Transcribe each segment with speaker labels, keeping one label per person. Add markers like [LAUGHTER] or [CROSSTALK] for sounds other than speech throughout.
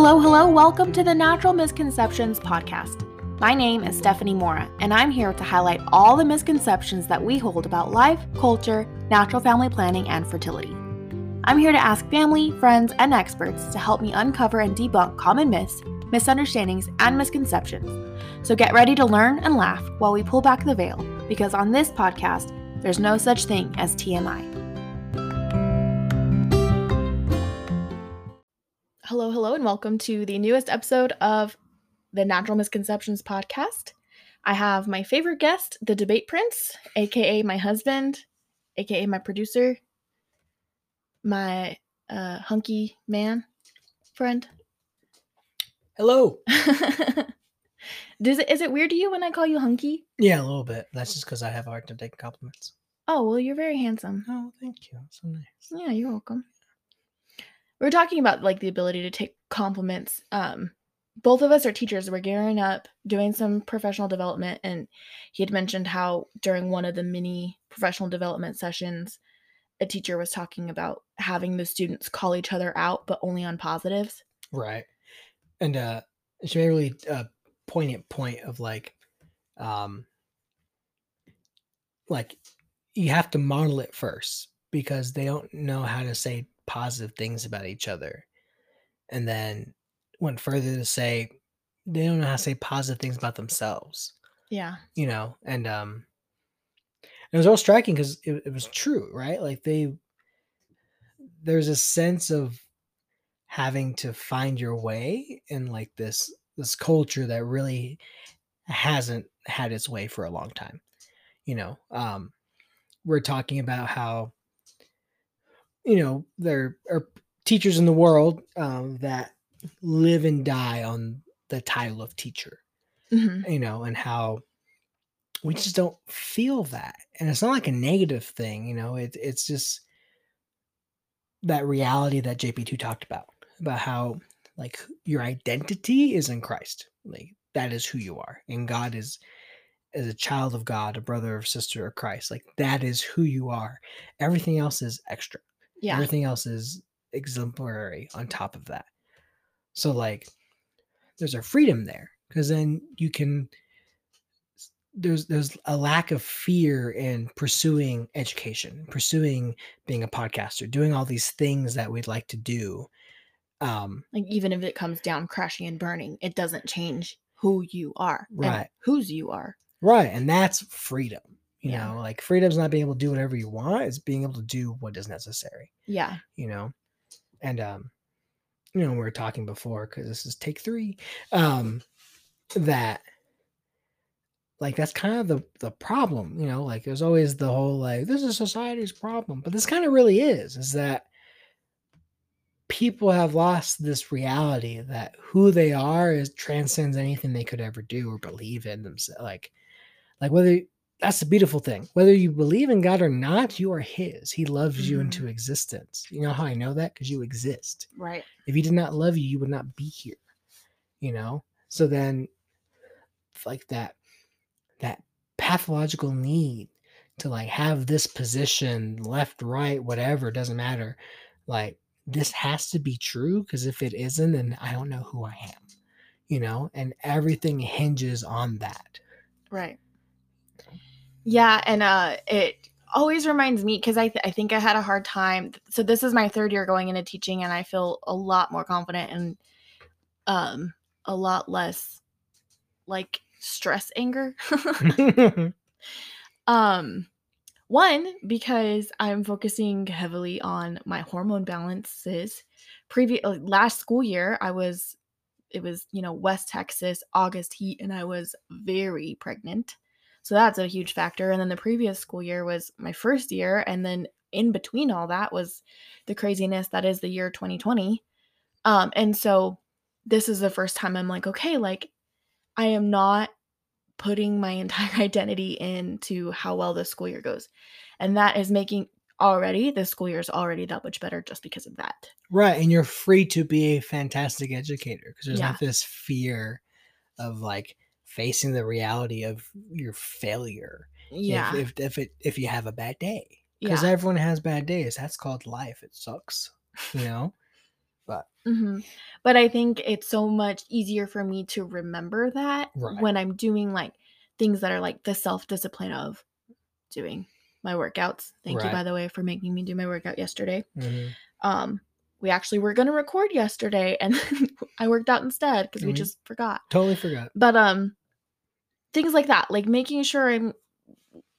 Speaker 1: Hello, hello, welcome to the Natural Misconceptions Podcast. My name is Stephanie Mora, and I'm here to highlight all the misconceptions that we hold about life, culture, natural family planning, and fertility. I'm here to ask family, friends, and experts to help me uncover and debunk common myths, misunderstandings, and misconceptions. So get ready to learn and laugh while we pull back the veil, because on this podcast, there's no such thing as TMI. Hello, hello, and welcome to the newest episode of the Natural Misconceptions podcast. I have my favorite guest, the debate prince, aka my husband, aka my producer, my uh, hunky man friend.
Speaker 2: Hello. [LAUGHS]
Speaker 1: Does it is it weird to you when I call you hunky?
Speaker 2: Yeah, a little bit. That's just because I have a hard time taking compliments.
Speaker 1: Oh well, you're very handsome.
Speaker 2: Oh, thank you. So nice.
Speaker 1: Yeah, you're welcome. We're talking about like the ability to take compliments. Um, both of us are teachers. We're gearing up, doing some professional development, and he had mentioned how during one of the mini professional development sessions, a teacher was talking about having the students call each other out, but only on positives.
Speaker 2: Right. And uh she made a really uh poignant point of like um like you have to model it first because they don't know how to say positive things about each other. And then went further to say they don't know how to say positive things about themselves.
Speaker 1: Yeah.
Speaker 2: You know, and um it was all striking because it, it was true, right? Like they there's a sense of having to find your way in like this this culture that really hasn't had its way for a long time you know um we're talking about how you know there are teachers in the world um that live and die on the title of teacher
Speaker 1: Mhm.
Speaker 2: you know and how we just don't feel that. And it's not like a negative thing you know it, it's just that reality that jp2 talked about about how like your identity is in christ. Like that is who you are. And god is as a child of god a brother or sister of christ like that is who you are. Everything else is extra
Speaker 1: Yeah.
Speaker 2: everything else is exemplary on top of that so like there's a freedom there because then you can there's there's a lack of fear in pursuing education pursuing being a podcaster doing all these things that we'd like to do um
Speaker 1: Like even if it comes down crashing and burning, it doesn't change who you are.
Speaker 2: Right.
Speaker 1: whose you are.
Speaker 2: right and that's freedom you
Speaker 1: Yeah.
Speaker 2: know like freedom's not being able to do whatever you want it's being able to do what is necessary
Speaker 1: Yeah.
Speaker 2: you know and um you know we were talking before because this is take three um that like that's kind of the the problem you know like there's always the whole like this is society's problem but this kind of really is is that people have lost this reality that who they are is transcends anything they could ever do or believe in themselves like like whether that's the beautiful thing. Whether you believe in god or not you are his. He loves you into mm-hmm. existence. You know how i know that? Because you exist.
Speaker 1: Right.
Speaker 2: if he did not love you you would not be here you know? So then like that that pathological need to like have this position left right whatever doesn't matter. Like this has to be true because if it isn't then i don't know who i am you know? And everything hinges on that.
Speaker 1: Right. Yeah, and uh it always reminds me because I th- I think I had a hard time. So this is my third year going into teaching, and I feel a lot more confident and um a lot less like stress anger. [LAUGHS] [LAUGHS] um one because i'm focusing heavily on my hormone balances previous last school year i was it was you know west texas august heat and i was very pregnant so that's a huge factor and then the previous school year was my first year and then in between all that was the craziness that is the year 2020 um and so this is the first time i'm like okay like i am not putting my [LAUGHS] entire identity into how well this school year goes. And that is making already the school year is already that much better just because of that.
Speaker 2: right and you're free to be a fantastic educator because there's
Speaker 1: Yeah.
Speaker 2: not this fear of like facing the reality of your failure if-
Speaker 1: Yeah.
Speaker 2: if if, it if you have a bad day
Speaker 1: yeah.
Speaker 2: because everyone has bad days that's called life it sucks you know But
Speaker 1: Mhm. But I think it's so much easier for me to remember that
Speaker 2: Right.
Speaker 1: when I'm doing, like, things that are, like, the self-discipline of doing my workouts. Thank you, by the way, for making me do my workout yesterday.
Speaker 2: Mhm.
Speaker 1: Um, we actually were gonna record yesterday, and [LAUGHS] I worked out instead because we
Speaker 2: Mhm.
Speaker 1: just forgot.
Speaker 2: totally forgot.
Speaker 1: But, um, things like that, like making sure I'm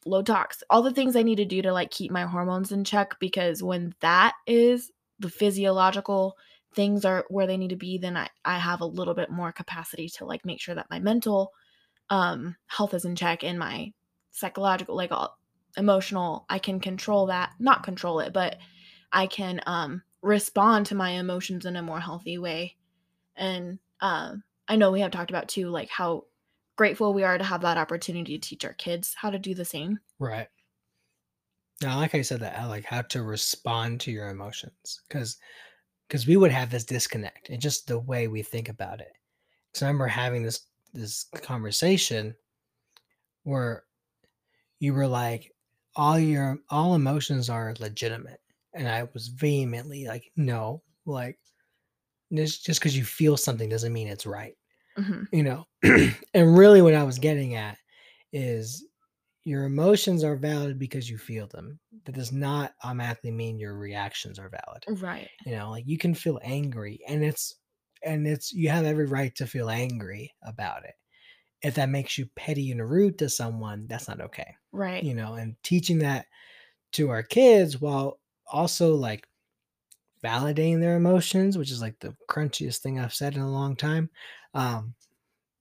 Speaker 1: low tox, all the things I need to do to, like, keep my hormones in check because when that is the physiological things are where they need to be, then I I have a little bit more capacity to, like, make sure that my mental, um, health is in check and my psychological, like, all emotional, I can control that not control it, but I can, um, respond to my emotions in a more healthy way. And, um, I know we have talked about too, like, how grateful we are to have that opportunity to teach our kids how to do the same.
Speaker 2: Right. Now, like I said, that like how to respond to your emotions because because we would have this disconnect and just the way we think about it. So I remember having this this conversation where you were like, all your all emotions are legitimate, and I was vehemently like, no, like just just because you feel something doesn't mean it's right.
Speaker 1: Mhm.
Speaker 2: you know [CLEARS THROAT] and really what i was getting at is your emotions are valid because you feel them that does not automatically mean your reactions are valid
Speaker 1: Right.
Speaker 2: you know like you can feel angry and it's and it's you have every right to feel angry about it if that makes you petty and rude to someone that's not okay
Speaker 1: Right.
Speaker 2: you know and teaching that to our kids while also like validating their emotions which is like the crunchiest thing i've said in a long time um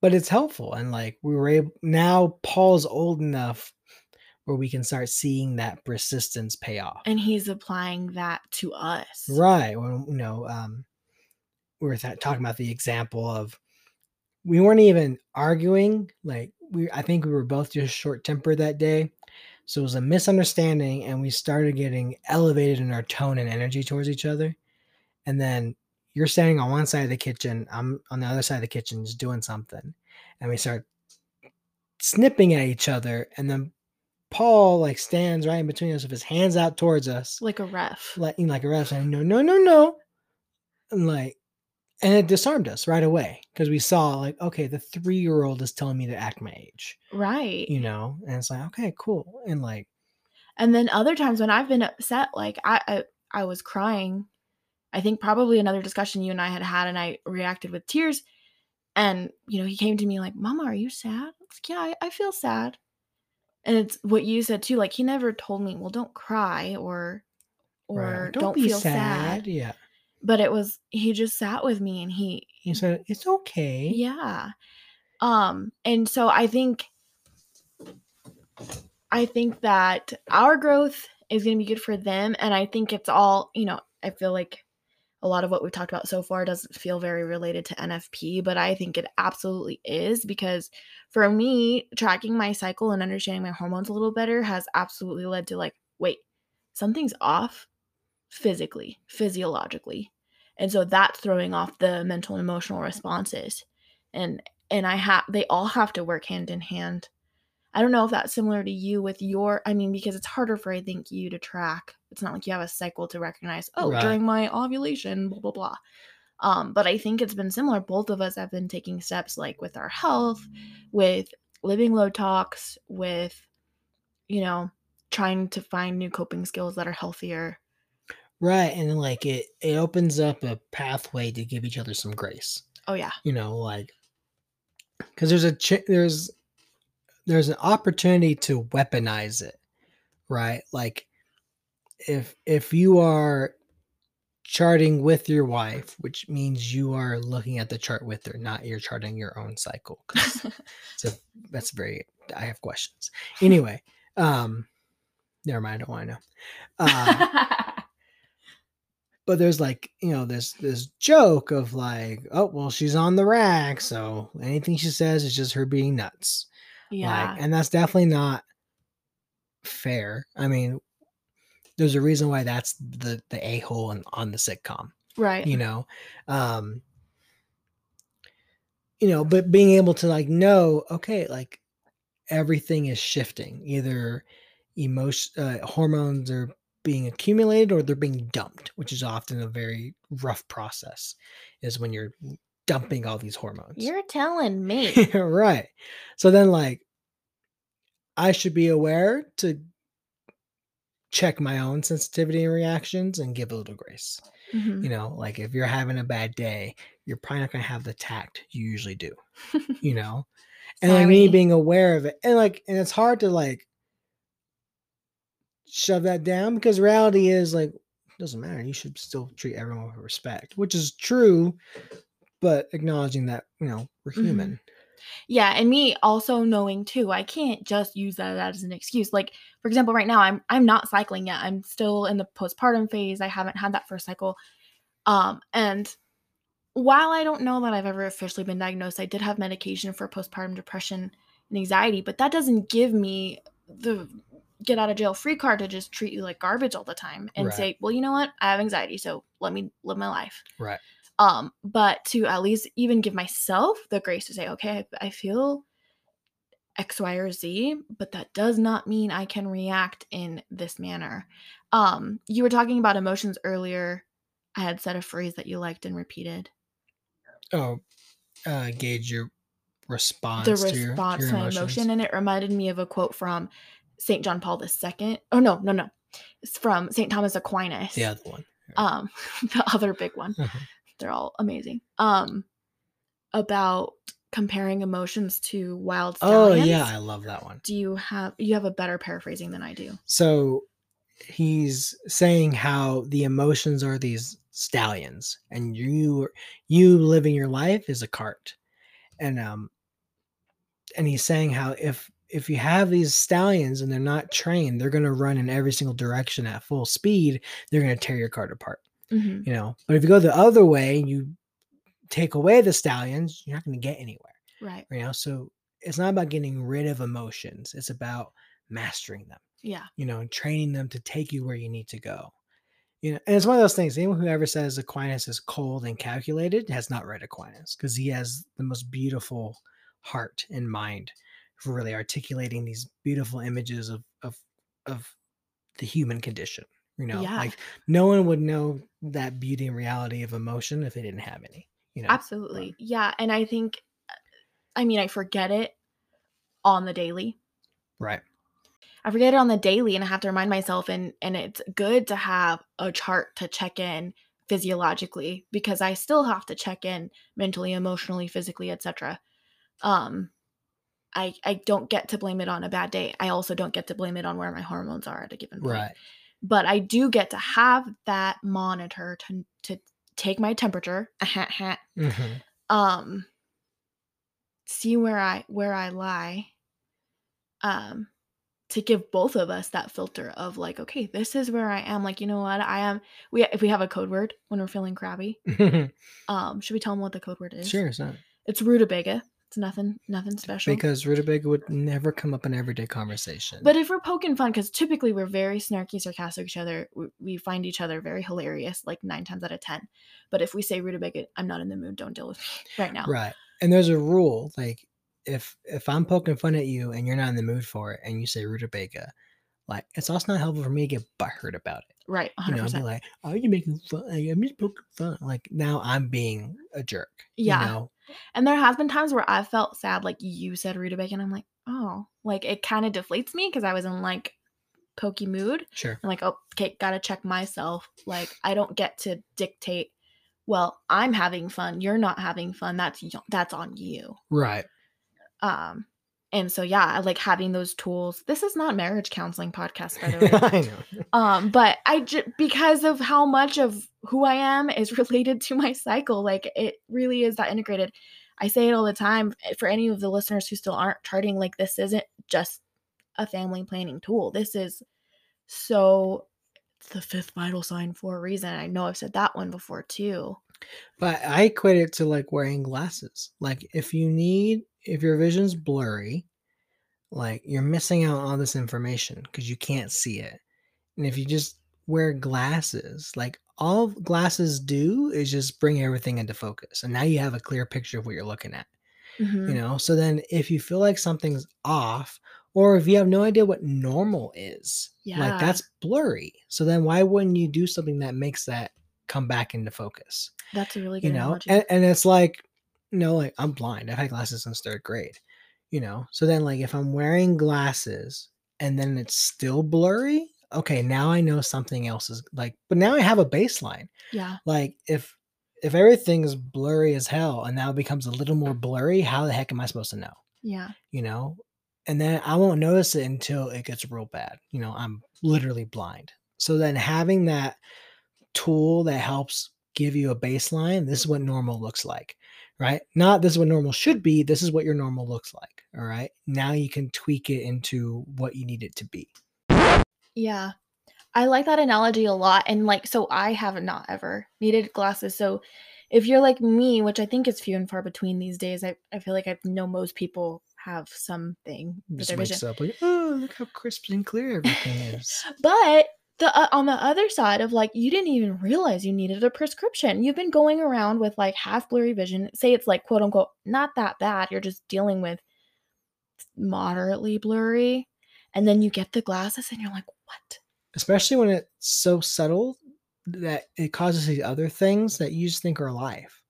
Speaker 2: but it's helpful and like we were able now paul's old enough where we can start seeing that persistence pay off
Speaker 1: And he's applying that to us.
Speaker 2: right when you know um we were th- talking about the example of we weren't even arguing like we i think we were both just short tempered that day so it was a misunderstanding and we started getting elevated in our tone and energy towards each other. And then you're standing on one side of the kitchen i'm on the other side of the kitchen just doing something. And we start snipping at each other and then paul like stands right in between us with his hands out towards us.
Speaker 1: Like a ref.
Speaker 2: like, like a ref saying no no no no. And like and it disarmed us right away because we saw like okay the three year old is telling me to act my age
Speaker 1: Right.
Speaker 2: you know and it's like okay cool and like
Speaker 1: And then other times when I've been upset, like I, I I was crying. I think probably another discussion you and I had had, and I reacted with tears. And you know, he came to me like, "Mama, are you sad?" Like, "Yeah, I, I feel sad." And it's what you said too. Like he never told me, "Well, don't cry," or or
Speaker 2: right,
Speaker 1: don't,
Speaker 2: be
Speaker 1: feel sad.
Speaker 2: yeah
Speaker 1: But it was he just sat with me, and he
Speaker 2: he said it's okay
Speaker 1: yeah. Um, and so I think I think that our growth is going to be good for them and I think it's all, you know, I feel like a lot of what we've talked about so far doesn't feel very related to NFP, but I think it absolutely is because for me, tracking my cycle and understanding my hormones a little better has absolutely led to like, wait, something's off physically, physiologically. And so that's throwing off the mental and emotional responses. And and I have they all have to work hand in hand. I don't know if that's similar to you with your I mean because it's harder for I think you to track. It's not like you have a cycle to recognize, oh,
Speaker 2: Right.
Speaker 1: during my ovulation, blah blah blah. Um, but I think it's been similar. Both of us have been taking steps like with our health, with living low tox, with you know, trying to find new coping skills that are healthier.
Speaker 2: Right and like it it opens up a pathway to give each other some grace
Speaker 1: Oh yeah.
Speaker 2: you know like because there's a ch- there's there's an opportunity to weaponize it right like if if you are charting with your wife which means you are looking at the chart with her not you're charting your own cycle. so [LAUGHS] that's very i have questions anyway um never mind i don't want to know [LAUGHS] uh, but there's like you know this this joke of like oh well she's on the rack so anything she says is just her being nuts
Speaker 1: yeah.
Speaker 2: like and that's definitely not fair i mean there's a reason why that's the the a-hole on, on the sitcom
Speaker 1: right.
Speaker 2: you know um you know but being able to like know okay like everything is shifting either emotion uh, hormones are being accumulated or they're being dumped, which is often a very rough process, is when you're dumping all these hormones.
Speaker 1: You're telling me. [LAUGHS]
Speaker 2: right. So then, like, I should be aware to check my own sensitivity and reactions and give a little grace.
Speaker 1: Mhm.
Speaker 2: You know, like if you're having a bad day, you're probably not going to have the tact you usually do, [LAUGHS] you know? And like me being aware of it. And like, and it's hard to like shove that down because reality is like, it doesn't matter. You should still treat everyone with respect, which is true, but acknowledging that, you know, we're
Speaker 1: Mhm.
Speaker 2: human.
Speaker 1: Yeah, and me also knowing too, I can't just use that as an excuse. Like, for example, right now I'm I'm not cycling yet. I'm still in the postpartum phase. I haven't had that first cycle. Um, and while I don't know that I've ever officially been diagnosed, I did have medication for postpartum depression and anxiety, but that doesn't give me the get out of jail free card to just treat you like garbage all the time and
Speaker 2: Right.
Speaker 1: say, "Well, you know what? I have anxiety, so let me live my life."
Speaker 2: Right.
Speaker 1: um but to at least even give myself the grace to say okay i, I feel x y or z but that does not mean i can react in this manner um you were talking about emotions earlier i had said a phrase that you liked and repeated
Speaker 2: Oh, uh, gauge your response.
Speaker 1: the
Speaker 2: to your-
Speaker 1: response
Speaker 2: to
Speaker 1: to,
Speaker 2: your
Speaker 1: my
Speaker 2: emotions.
Speaker 1: emotion and it reminded me of a quote from saint john paul ii oh no no no it's from saint thomas aquinas
Speaker 2: The other one.
Speaker 1: um [LAUGHS] the other big one
Speaker 2: Uh-huh.
Speaker 1: they're all amazing um about comparing emotions to wild stallions.
Speaker 2: Oh yeah, I love that one.
Speaker 1: do you have you have a better paraphrasing than i do
Speaker 2: So he's saying how the emotions are these stallions, and you you living your life is a cart, and um, and he's saying how if if you have these stallions and they're not trained, they're going to run in every single direction at full speed. They're going to tear your cart apart.
Speaker 1: Mhm.
Speaker 2: you know but if you go the other way and you take away the stallions you're not going to get anywhere
Speaker 1: right
Speaker 2: you know so it's not about getting rid of emotions it's about mastering them
Speaker 1: yeah
Speaker 2: you know and training them to take you where you need to go you know and it's one of those things anyone who ever says aquinas is cold and calculated has not read aquinas because he has the most beautiful heart and mind really articulating these beautiful images of of of the human condition you know
Speaker 1: Yeah.
Speaker 2: like no one would know that beauty and reality of emotion if they didn't have any you know
Speaker 1: absolutely. Yeah and i think i mean i forget it on the daily.
Speaker 2: Right.
Speaker 1: I forget it on the daily and i have to remind myself and and it's good to have a chart to check in physiologically because i still have to check in mentally emotionally physically etc um i i don't get to blame it on a bad day. I also don't get to blame it on where my hormones are at a given point.
Speaker 2: Right.
Speaker 1: But i do get to have that monitor to to take my temperature [LAUGHS]
Speaker 2: Mhm.
Speaker 1: um see where i where i lie um to give both of us that filter of like okay this is where i am. Like you know what? I am we if we have a code word when we're feeling crabby [LAUGHS] um should we tell them what the code word is?
Speaker 2: Sure it's not.
Speaker 1: It's rutabaga it's nothing nothing special
Speaker 2: because rutabaga would never come up in everyday conversation
Speaker 1: but if we're poking fun because typically we're very snarky sarcastic each other we, we find each other very hilarious like nine times out of ten but if we say rutabaga i'm not in the mood don't deal with me [LAUGHS] right now
Speaker 2: Right. And there's a rule like if if I'm poking fun at you and you're not in the mood for it and you say rutabaga, like it's also not helpful for me to get butthurt about it.
Speaker 1: right 100%
Speaker 2: You know, be like, "Oh, you're making fun. like, I'm just poking fun." Like now I'm being a jerk.
Speaker 1: Yeah.
Speaker 2: You know?
Speaker 1: And there has been times where I felt sad, like you said rutabaga, and I'm like, oh, like it kind of deflates me because I was in like pokey mood.
Speaker 2: Sure.
Speaker 1: I'm like, oh, okay, gotta check myself. Like I don't get to dictate. Well, I'm having fun. You're not having fun. That's that's on you.
Speaker 2: Right.
Speaker 1: Um, and so yeah, like having those tools. This is not marriage counseling podcast, by the way. [LAUGHS]
Speaker 2: I know. [LAUGHS]
Speaker 1: um but i just because of how much of who i am is [LAUGHS] related to my cycle like it really is that integrated i say it all the time eh, for any of the listeners who still aren't charting like this isn't just a family planning tool this is so it's the fifth vital sign for a reason i know i've said that one before too
Speaker 2: But I equate it to like wearing glasses. Like if you need if your vision's blurry, like you're missing out on all this information because you can't see it. And if you just wear glasses, like all glasses do is just bring everything into focus. And now you have a clear picture of what you're looking at.
Speaker 1: Mhm.
Speaker 2: You know, so then if you feel like something's off, or if you have no idea what normal is
Speaker 1: Yeah.
Speaker 2: like that's blurry so then why wouldn't you do something that makes that come back into focus
Speaker 1: That's a really good
Speaker 2: you know and, and it's like you know like i'm blind. I've had glasses since third grade you know? So then like if i'm wearing glasses and then it's still blurry okay now i know something else is like but now i have a baseline.
Speaker 1: Yeah.
Speaker 2: like if if everything is blurry as hell and now it becomes a little more blurry how the heck am i supposed to know?
Speaker 1: Yeah.
Speaker 2: you know? And then i won't notice it until it gets real bad you know? I'm literally blind. So then having that tool that helps give you a baseline this is what normal looks like right not this is what normal should be this is what your normal looks like all right now you can tweak it into what you need it to be
Speaker 1: Yeah. I like that analogy a lot. And like, so I have not ever needed glasses. So if you're like me, which I think is few and far between these days, I, I feel like I know most people have something
Speaker 2: just wakes
Speaker 1: vision.
Speaker 2: up like oh look how crisp and clear everything is [LAUGHS]
Speaker 1: But the uh, on the other side of like you didn't even realize you needed a prescription. You've been going around with like half blurry vision. Say it's like quote unquote not that bad. You're just dealing with moderately blurry. And then you get the glasses and you're like, "What?"
Speaker 2: especially when it's so subtle that it causes these other things that you just think are life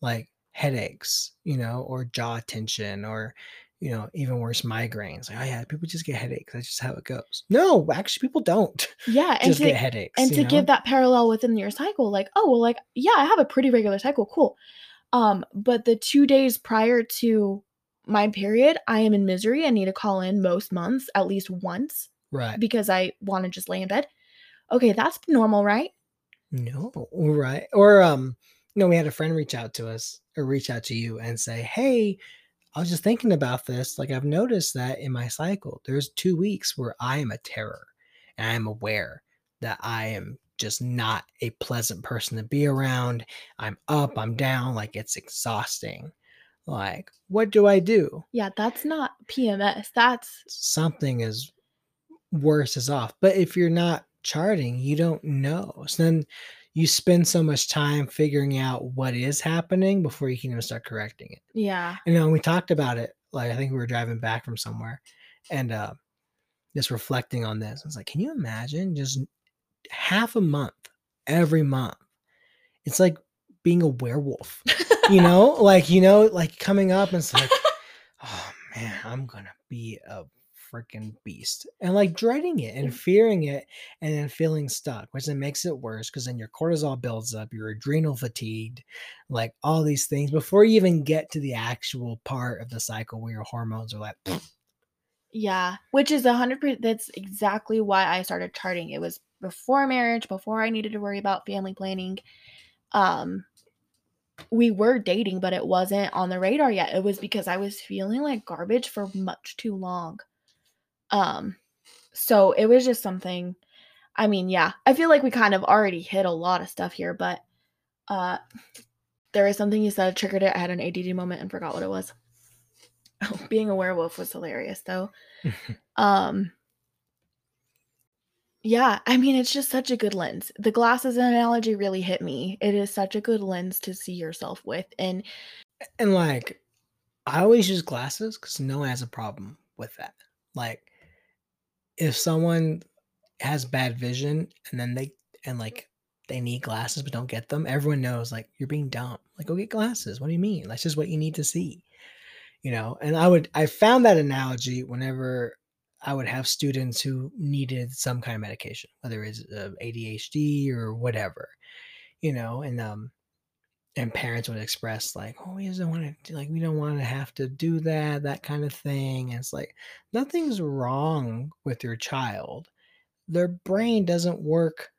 Speaker 2: like headaches you know or jaw tension or you know even worse migraines like oh yeah people just get headaches that's just how it goes. No actually people don't [LAUGHS]
Speaker 1: Yeah, and
Speaker 2: just
Speaker 1: to
Speaker 2: get headaches
Speaker 1: and to
Speaker 2: know?
Speaker 1: give that parallel within your cycle like oh well like yeah i have a pretty regular cycle cool. Um but the two days prior to my period i am in misery i need to call in most months at least once
Speaker 2: right.
Speaker 1: because i want to just lay in bed. Okay that's normal right?
Speaker 2: No right or um you know we had a friend reach out to us or reach out to you and say hey i was just thinking about this like i've noticed that in my cycle there's two weeks where i am a terror and i'm aware that i am just not a pleasant person to be around i'm up i'm down like it's exhausting like what do i do
Speaker 1: yeah that's not pms that's
Speaker 2: something is worse is off. But if you're not charting, you don't know. So then you spend so much time figuring out what is happening before you can even start correcting it.
Speaker 1: yeah
Speaker 2: And then we talked about it, like I think we were driving back from somewhere and uh just reflecting on this. I was like, can you imagine just half a month every month? It's like being a werewolf. You [LAUGHS] know, like you know, like coming up and it's like, [LAUGHS] oh man, I'm gonna be a freaking beast. And like dreading it and fearing it and then feeling stuck, which then makes it worse because then your cortisol builds up, you're adrenal fatigued, like all these things before you even get to the actual part of the cycle where your hormones are like,
Speaker 1: Yeah, which is a hundred percent. That's exactly why I started charting. It was before marriage, before I needed to worry about family planning. Um, we were dating, but it wasn't on the radar yet. It was because I was feeling like garbage for much too long. Um, so it was just something. I mean, yeah, I feel like we kind of already hit a lot of stuff here, but uh, there is something you said triggered it. I had an ADD moment and forgot what it was. Oh, [LAUGHS] being a werewolf was hilarious though. [LAUGHS] Um Yeah, I mean it's just such a good lens. The glasses analogy really hit me. It is such a good lens to see yourself with and
Speaker 2: and like I always use glasses because no one has a problem with that. Like if someone has bad vision and then they and like they need glasses but don't get them, everyone knows like you're being dumb. Like go get glasses. What do you mean? That's just what you need to see. You know, and I would I found that analogy whenever I would have students who needed some kind of medication, whether it's uh, ADHD or whatever, you know, and um and parents would express like, "Oh, we don't want to like we don't want to have to do that, that kind of thing." And it's like nothing's wrong with your child. Their brain doesn't work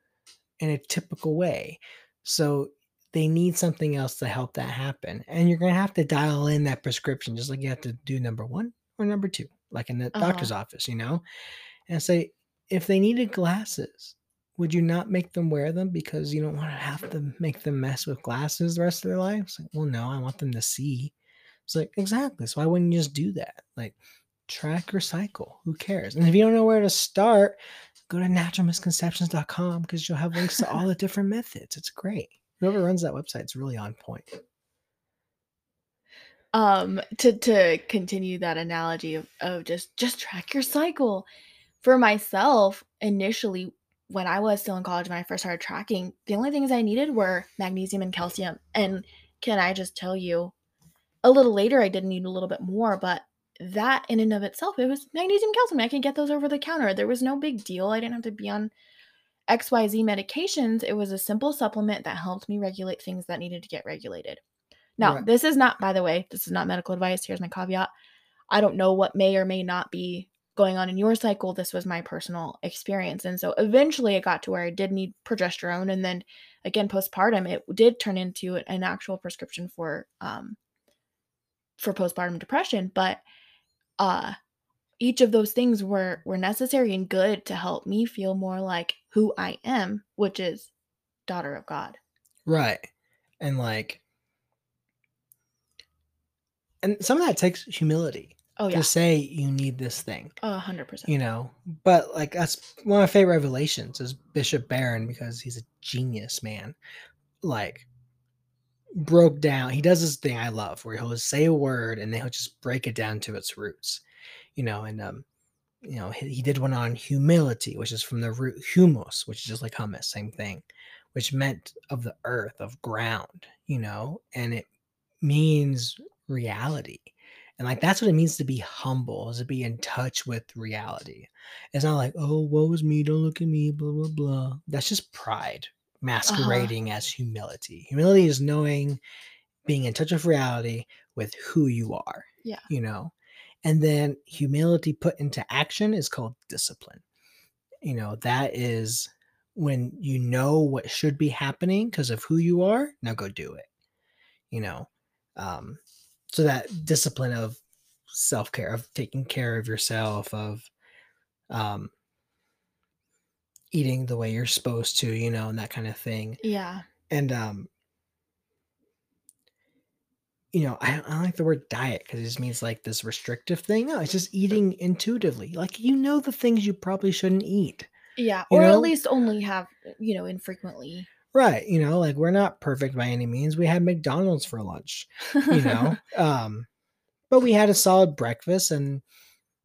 Speaker 2: in a typical way. So they need something else to help that happen. And you're going to have to dial in that prescription just like you have to do number 1 or number 2, like in the
Speaker 1: Uh-huh.
Speaker 2: doctor's office, you know? And say if they needed glasses, would you not make them wear them because you don't want to have to make them mess with glasses the rest of their lives? Like, well, no, I want them to see. It's like, exactly. So why wouldn't you just do that? Like, track your cycle. Who cares? And if you don't know where to start, go to naturalmisconceptions.com because you'll have links to all the different methods. It's great. Whoever runs that website is really on point.
Speaker 1: um to to continue that analogy of, of just just track your cycle for myself initially when i was still in college when i first started tracking the only things i needed were magnesium and calcium and can i just tell you a little later i did need a little bit more but that in and of itself it was magnesium calcium i could get those over the counter there was no big deal i didn't have to be on xyz medications it was a simple supplement that helped me regulate things that needed to get regulated now,
Speaker 2: Right.
Speaker 1: this is not, by the way, this is not medical advice. Here's my caveat. I don't know what may or may not be going on in your cycle. This was my personal experience. And so eventually it got to where I did need progesterone. And then again, postpartum, it did turn into an actual prescription for um for postpartum depression. But uh each of those things were were necessary and good to help me feel more like who I am, which is daughter of God.
Speaker 2: Right. And like and some of that takes humility
Speaker 1: Oh yeah.
Speaker 2: to say you need this thing.
Speaker 1: A hundred percent.
Speaker 2: you know but like that's one of my favorite revelations is bishop barron because he's a genius man like broke down he does this thing i love where he'll say a word and then he'll just break it down to its roots you know and um you know he, he did one on humility which is from the root humus which is just like hummus same thing which meant of the earth of ground you know and it means reality and like that's what it means to be humble, is to be in touch with reality. It's not like, oh, woe is me, don't look at me, blah blah blah. That's just pride masquerading as humility. Humility is knowing, being in touch with reality with who you are.
Speaker 1: Yeah.
Speaker 2: You know? And then humility put into action is called discipline. You know, that is when you know what should be happening because of who you are, now go do it. You know, um, so that discipline of self-care of taking care of yourself of um eating the way you're supposed to you know and that kind of thing
Speaker 1: Yeah.
Speaker 2: and um you know i, I don't like the word diet because it just means like this restrictive thing no it's just eating intuitively like you know the things you probably shouldn't eat
Speaker 1: Yeah, or
Speaker 2: know?
Speaker 1: at least only have, you know, infrequently.
Speaker 2: Right you know like we're not perfect by any means we had mcdonald's for lunch you know [LAUGHS] um but we had a solid breakfast and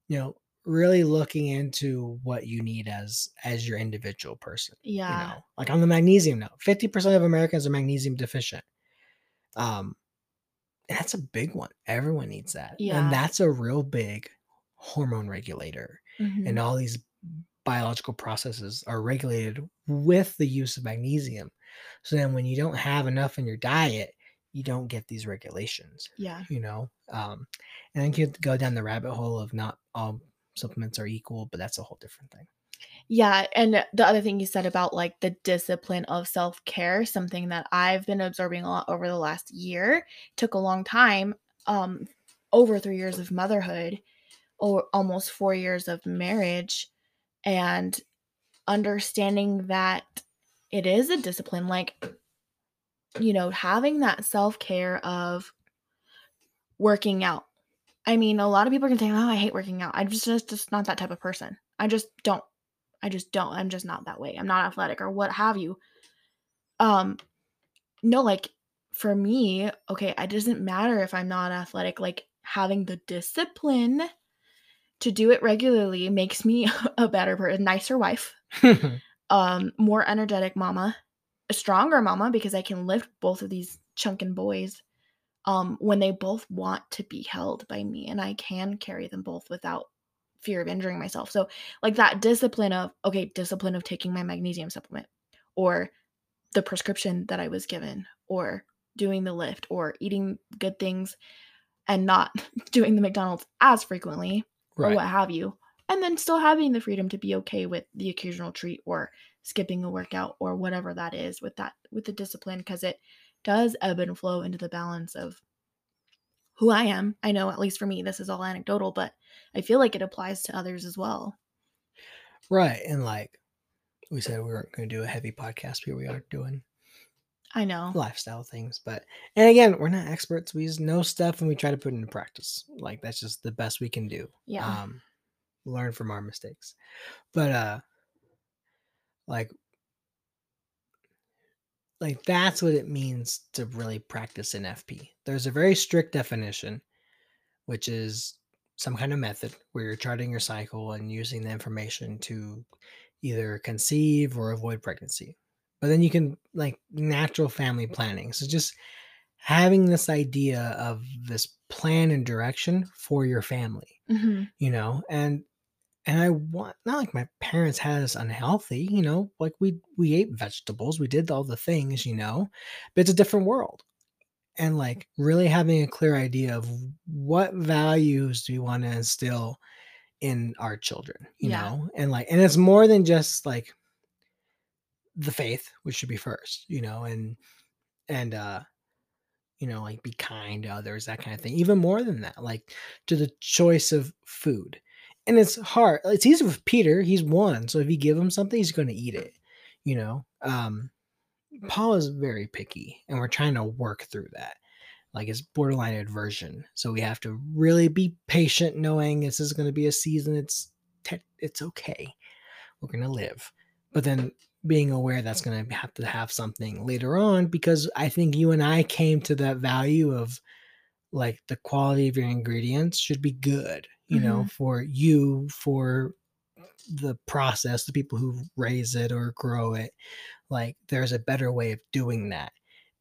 Speaker 2: you know really looking into what you need as as your individual person
Speaker 1: yeah.
Speaker 2: you know like on the magnesium note 50% of americans are magnesium deficient um and that's a big one everyone needs that
Speaker 1: Yeah.
Speaker 2: and that's a real big hormone regulator
Speaker 1: Mhm.
Speaker 2: and all these biological processes are regulated with the use of magnesium so then when you don't have enough in your diet you don't get these regulations
Speaker 1: yeah.
Speaker 2: you know um and then you go down the rabbit hole of not all supplements are equal but that's a whole different thing
Speaker 1: Yeah, and the other thing you said about like the discipline of self-care, something that I've been absorbing a lot over the last year, took a long time, um over 3 years of motherhood or almost 4 years of marriage and understanding that it is a discipline like you know, having that self-care of working out. I mean, a lot of people can say, "Oh, I hate working out." I'm just just, just not that type of person. I just don't. I just don't. I'm just not that way. I'm not athletic or what have you. Um, no, like for me, okay, it doesn't matter if I'm not athletic. Like having the discipline to do it regularly makes me [LAUGHS] a better person, nicer wife, [LAUGHS] um, more energetic mama, a stronger mama because I can lift both of these chunkin' boys um, when they both want to be held by me and I can carry them both without fear of injuring myself. So, like that discipline of, okay, discipline of taking my magnesium supplement or the prescription that I was given or doing the lift or eating good things and not [LAUGHS] doing the McDonald's as frequently or what have you. And then still having the freedom to be okay with the occasional treat or skipping a workout or whatever that is with that with the discipline because it does ebb and flow into the balance of who I am. I know at least for me this is all anecdotal, but I feel like it applies to others as well.
Speaker 2: right and like we said we weren't going to do a heavy podcast here we are doing
Speaker 1: I know.
Speaker 2: lifestyle things but and again we're not experts we just know stuff and we try to put it into practice like that's just the best we can do
Speaker 1: Yeah.
Speaker 2: um learn from our mistakes but uh like like that's what it means to really practice NFP. There's a very strict definition, which is some kind of method where you're charting your cycle and using the information to either conceive or avoid pregnancy. But then you can like natural family planning. So just having this idea of this plan and direction for your family,
Speaker 1: hmm
Speaker 2: you know, and and I want not like my parents had us unhealthy, you know, like we we ate vegetables, we did all the things, you know, but it's a different world. And like really having a clear idea of what values do we want to instill in our children, you
Speaker 1: Yeah.
Speaker 2: know, and like and it's more than just like the faith, which should be first, you know, and and uh you know, like be kind to others, that kind of thing. Even more than that, like to the choice of food. And it's hard. It's easy with Peter. He's one. So if you give him something, he's going to eat it, you know. Um, Paul is very picky, and we're trying to work through that. Like it's borderline aversion. So we have to really be patient, knowing this is going to be a season. It's te- it's okay. We're going to live. But then being aware that's going to have to have something later on because I think you and I came to that value of like the quality of your ingredients should be good, you know, for you, for the process, the people who raise it or grow it. Like there's a better way of doing that.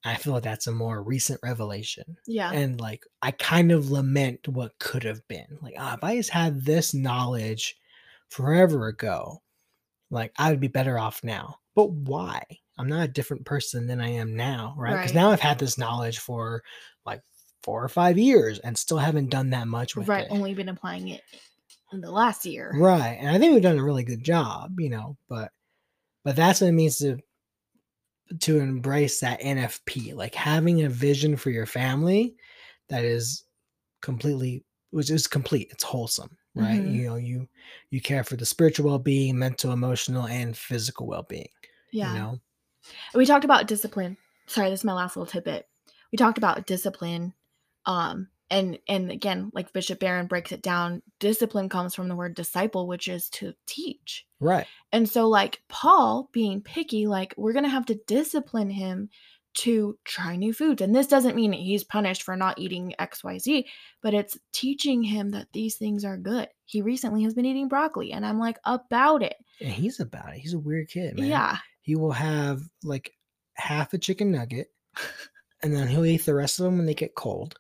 Speaker 2: I feel like that's a more recent revelation.
Speaker 1: Yeah.
Speaker 2: And like I kind of lament what could have been. Like, ah, if I just had this knowledge forever ago, like I would be better off now. But why? I'm not a different person than I am now, right? Because
Speaker 1: Right.
Speaker 2: now I've had this knowledge for like four or five years and still haven't done that much with
Speaker 1: right.
Speaker 2: it.
Speaker 1: Only been applying it in the last year.
Speaker 2: Right. And I think we've done a really good job, you know, but but that's what it means to to embrace that NFP, like having a vision for your family that is completely which is complete, it's wholesome, right?
Speaker 1: Mhm.
Speaker 2: You know, you you care for the spiritual well-being, mental, emotional, and physical well-being,
Speaker 1: Yeah.
Speaker 2: you know?
Speaker 1: We talked about discipline. Sorry, this is my last little tidbit. We talked about discipline. Um, and and again, like Bishop Barron breaks it down, discipline comes from the word disciple, which is to teach.
Speaker 2: Right.
Speaker 1: And so, like Paul being picky, like we're gonna have to discipline him to try new foods. And this doesn't mean he's punished for not eating XYZ, but it's teaching him that these things are good. He recently has been eating broccoli, and I'm like about it.
Speaker 2: And he's about it. He's a weird kid, man.
Speaker 1: Yeah.
Speaker 2: He will have like half a chicken nugget [LAUGHS] and then he'll eat the rest of them when they get cold.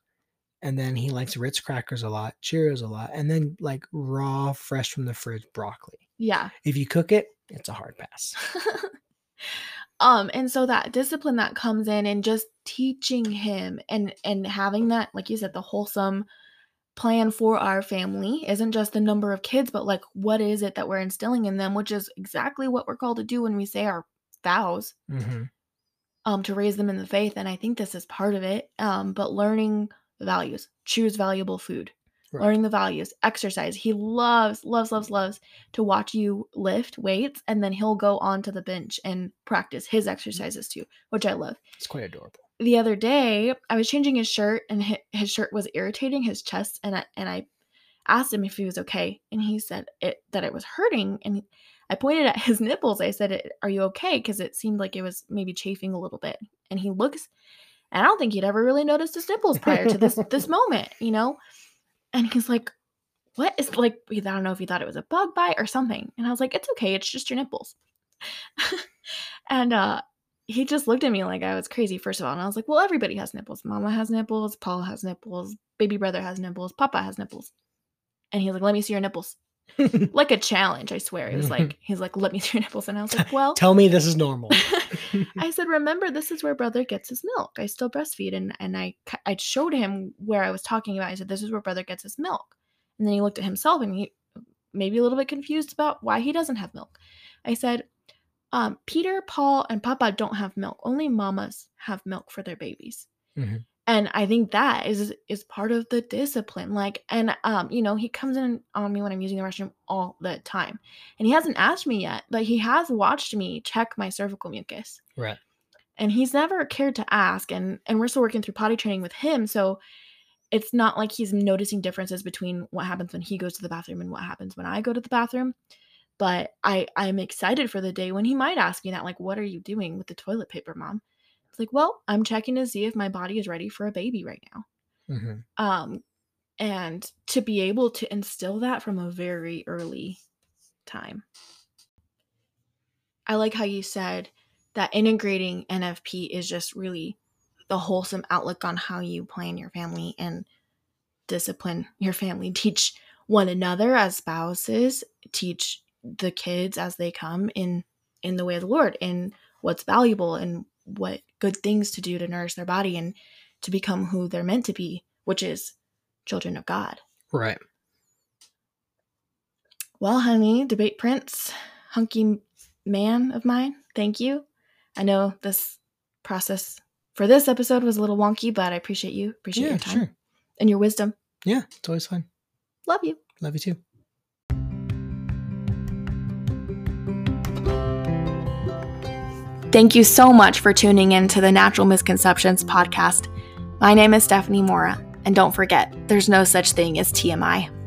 Speaker 2: And then he likes Ritz crackers a lot, Cheerios a lot, and then like raw, fresh from the fridge broccoli.
Speaker 1: Yeah.
Speaker 2: If you cook it, it's a hard pass. [LAUGHS]
Speaker 1: um and so that discipline that comes in and just teaching him and and having that like you said the wholesome plan for our family isn't just the number of kids but like what is it that we're instilling in them which is exactly what we're called to do when we say our vows
Speaker 2: hmm
Speaker 1: um to raise them in the faith and i think this is part of it um but learning values. Choose valuable food.
Speaker 2: Right.
Speaker 1: learning the values. Exercise. He loves loves loves loves to watch you lift weights and then he'll go onto the bench and practice his mm-hmm. exercises too which i love.
Speaker 2: It's quite adorable.
Speaker 1: the other day i was changing his shirt and his shirt was irritating his chest and I, and I asked him if he was okay and he said it that it was hurting and i pointed at his [LAUGHS] nipples. I said are you okay? Because it seemed like it was maybe chafing a little bit. And he looks and i don't think he'd ever really noticed his nipples prior to this this [LAUGHS] moment you know and he's like what is like i don't know if he thought it was a bug bite or something and i was like it's okay it's just your nipples [LAUGHS] and uh he just looked at me like I was crazy, first of all. And I was like, well, everybody has nipples. Mama has nipples. Paul has nipples. Baby brother has nipples. Papa has nipples. And he's like, let me see your nipples. [LAUGHS] Like a challenge, I swear. It was like, [LAUGHS] he's like, let me [LAUGHS] see your nipples. And I was like, well,
Speaker 2: Tell me this is normal.
Speaker 1: I said, remember, this is where brother gets his milk. I still breastfeed. And, and I, I showed him where I was talking about. I said, this is where brother gets his milk. And then he looked at himself and he maybe a little bit confused about why he doesn't have milk. I said, um, Peter, Paul, and Papa don't have milk. Only mamas have milk for their babies.
Speaker 2: Mhm.
Speaker 1: And I think that is is part of the discipline. Like, and um, you know, he comes in on me when I'm using the restroom all the time. And he hasn't asked me yet, but he has watched me check my cervical mucus.
Speaker 2: right.
Speaker 1: And he's never cared to ask. And and we're still working through potty training with him. So it's not like he's noticing differences between what happens when he goes to the bathroom and what happens when I go to the bathroom but I I'm excited for the day when he might ask me that like what are you doing with the toilet paper mom It's like, well, I'm checking to see if my body is ready for a baby right now.
Speaker 2: Mm-hmm.
Speaker 1: Um, and to be able to instill that from a very early time. I like how you said that integrating NFP is just really the wholesome outlook on how you plan your family and discipline your family. [LAUGHS] Teach one another as spouses, teach the kids as they come in in the way of the Lord, in what's valuable and what good things to do to nourish their body and to become who they're meant to be, which is children of God.
Speaker 2: Right.
Speaker 1: Well, honey, debate prince, hunky man of mine, thank you. I know this process for this episode was a little wonky, but I appreciate you. Appreciate
Speaker 2: Yeah,
Speaker 1: your time
Speaker 2: sure.
Speaker 1: and your wisdom.
Speaker 2: Yeah, it's always fun.
Speaker 1: Love you.
Speaker 2: Love you too.
Speaker 1: Thank you so much for tuning in to the Natural Misconceptions podcast. My name is Stephanie Mora, and don't forget, there's no such thing as TMI.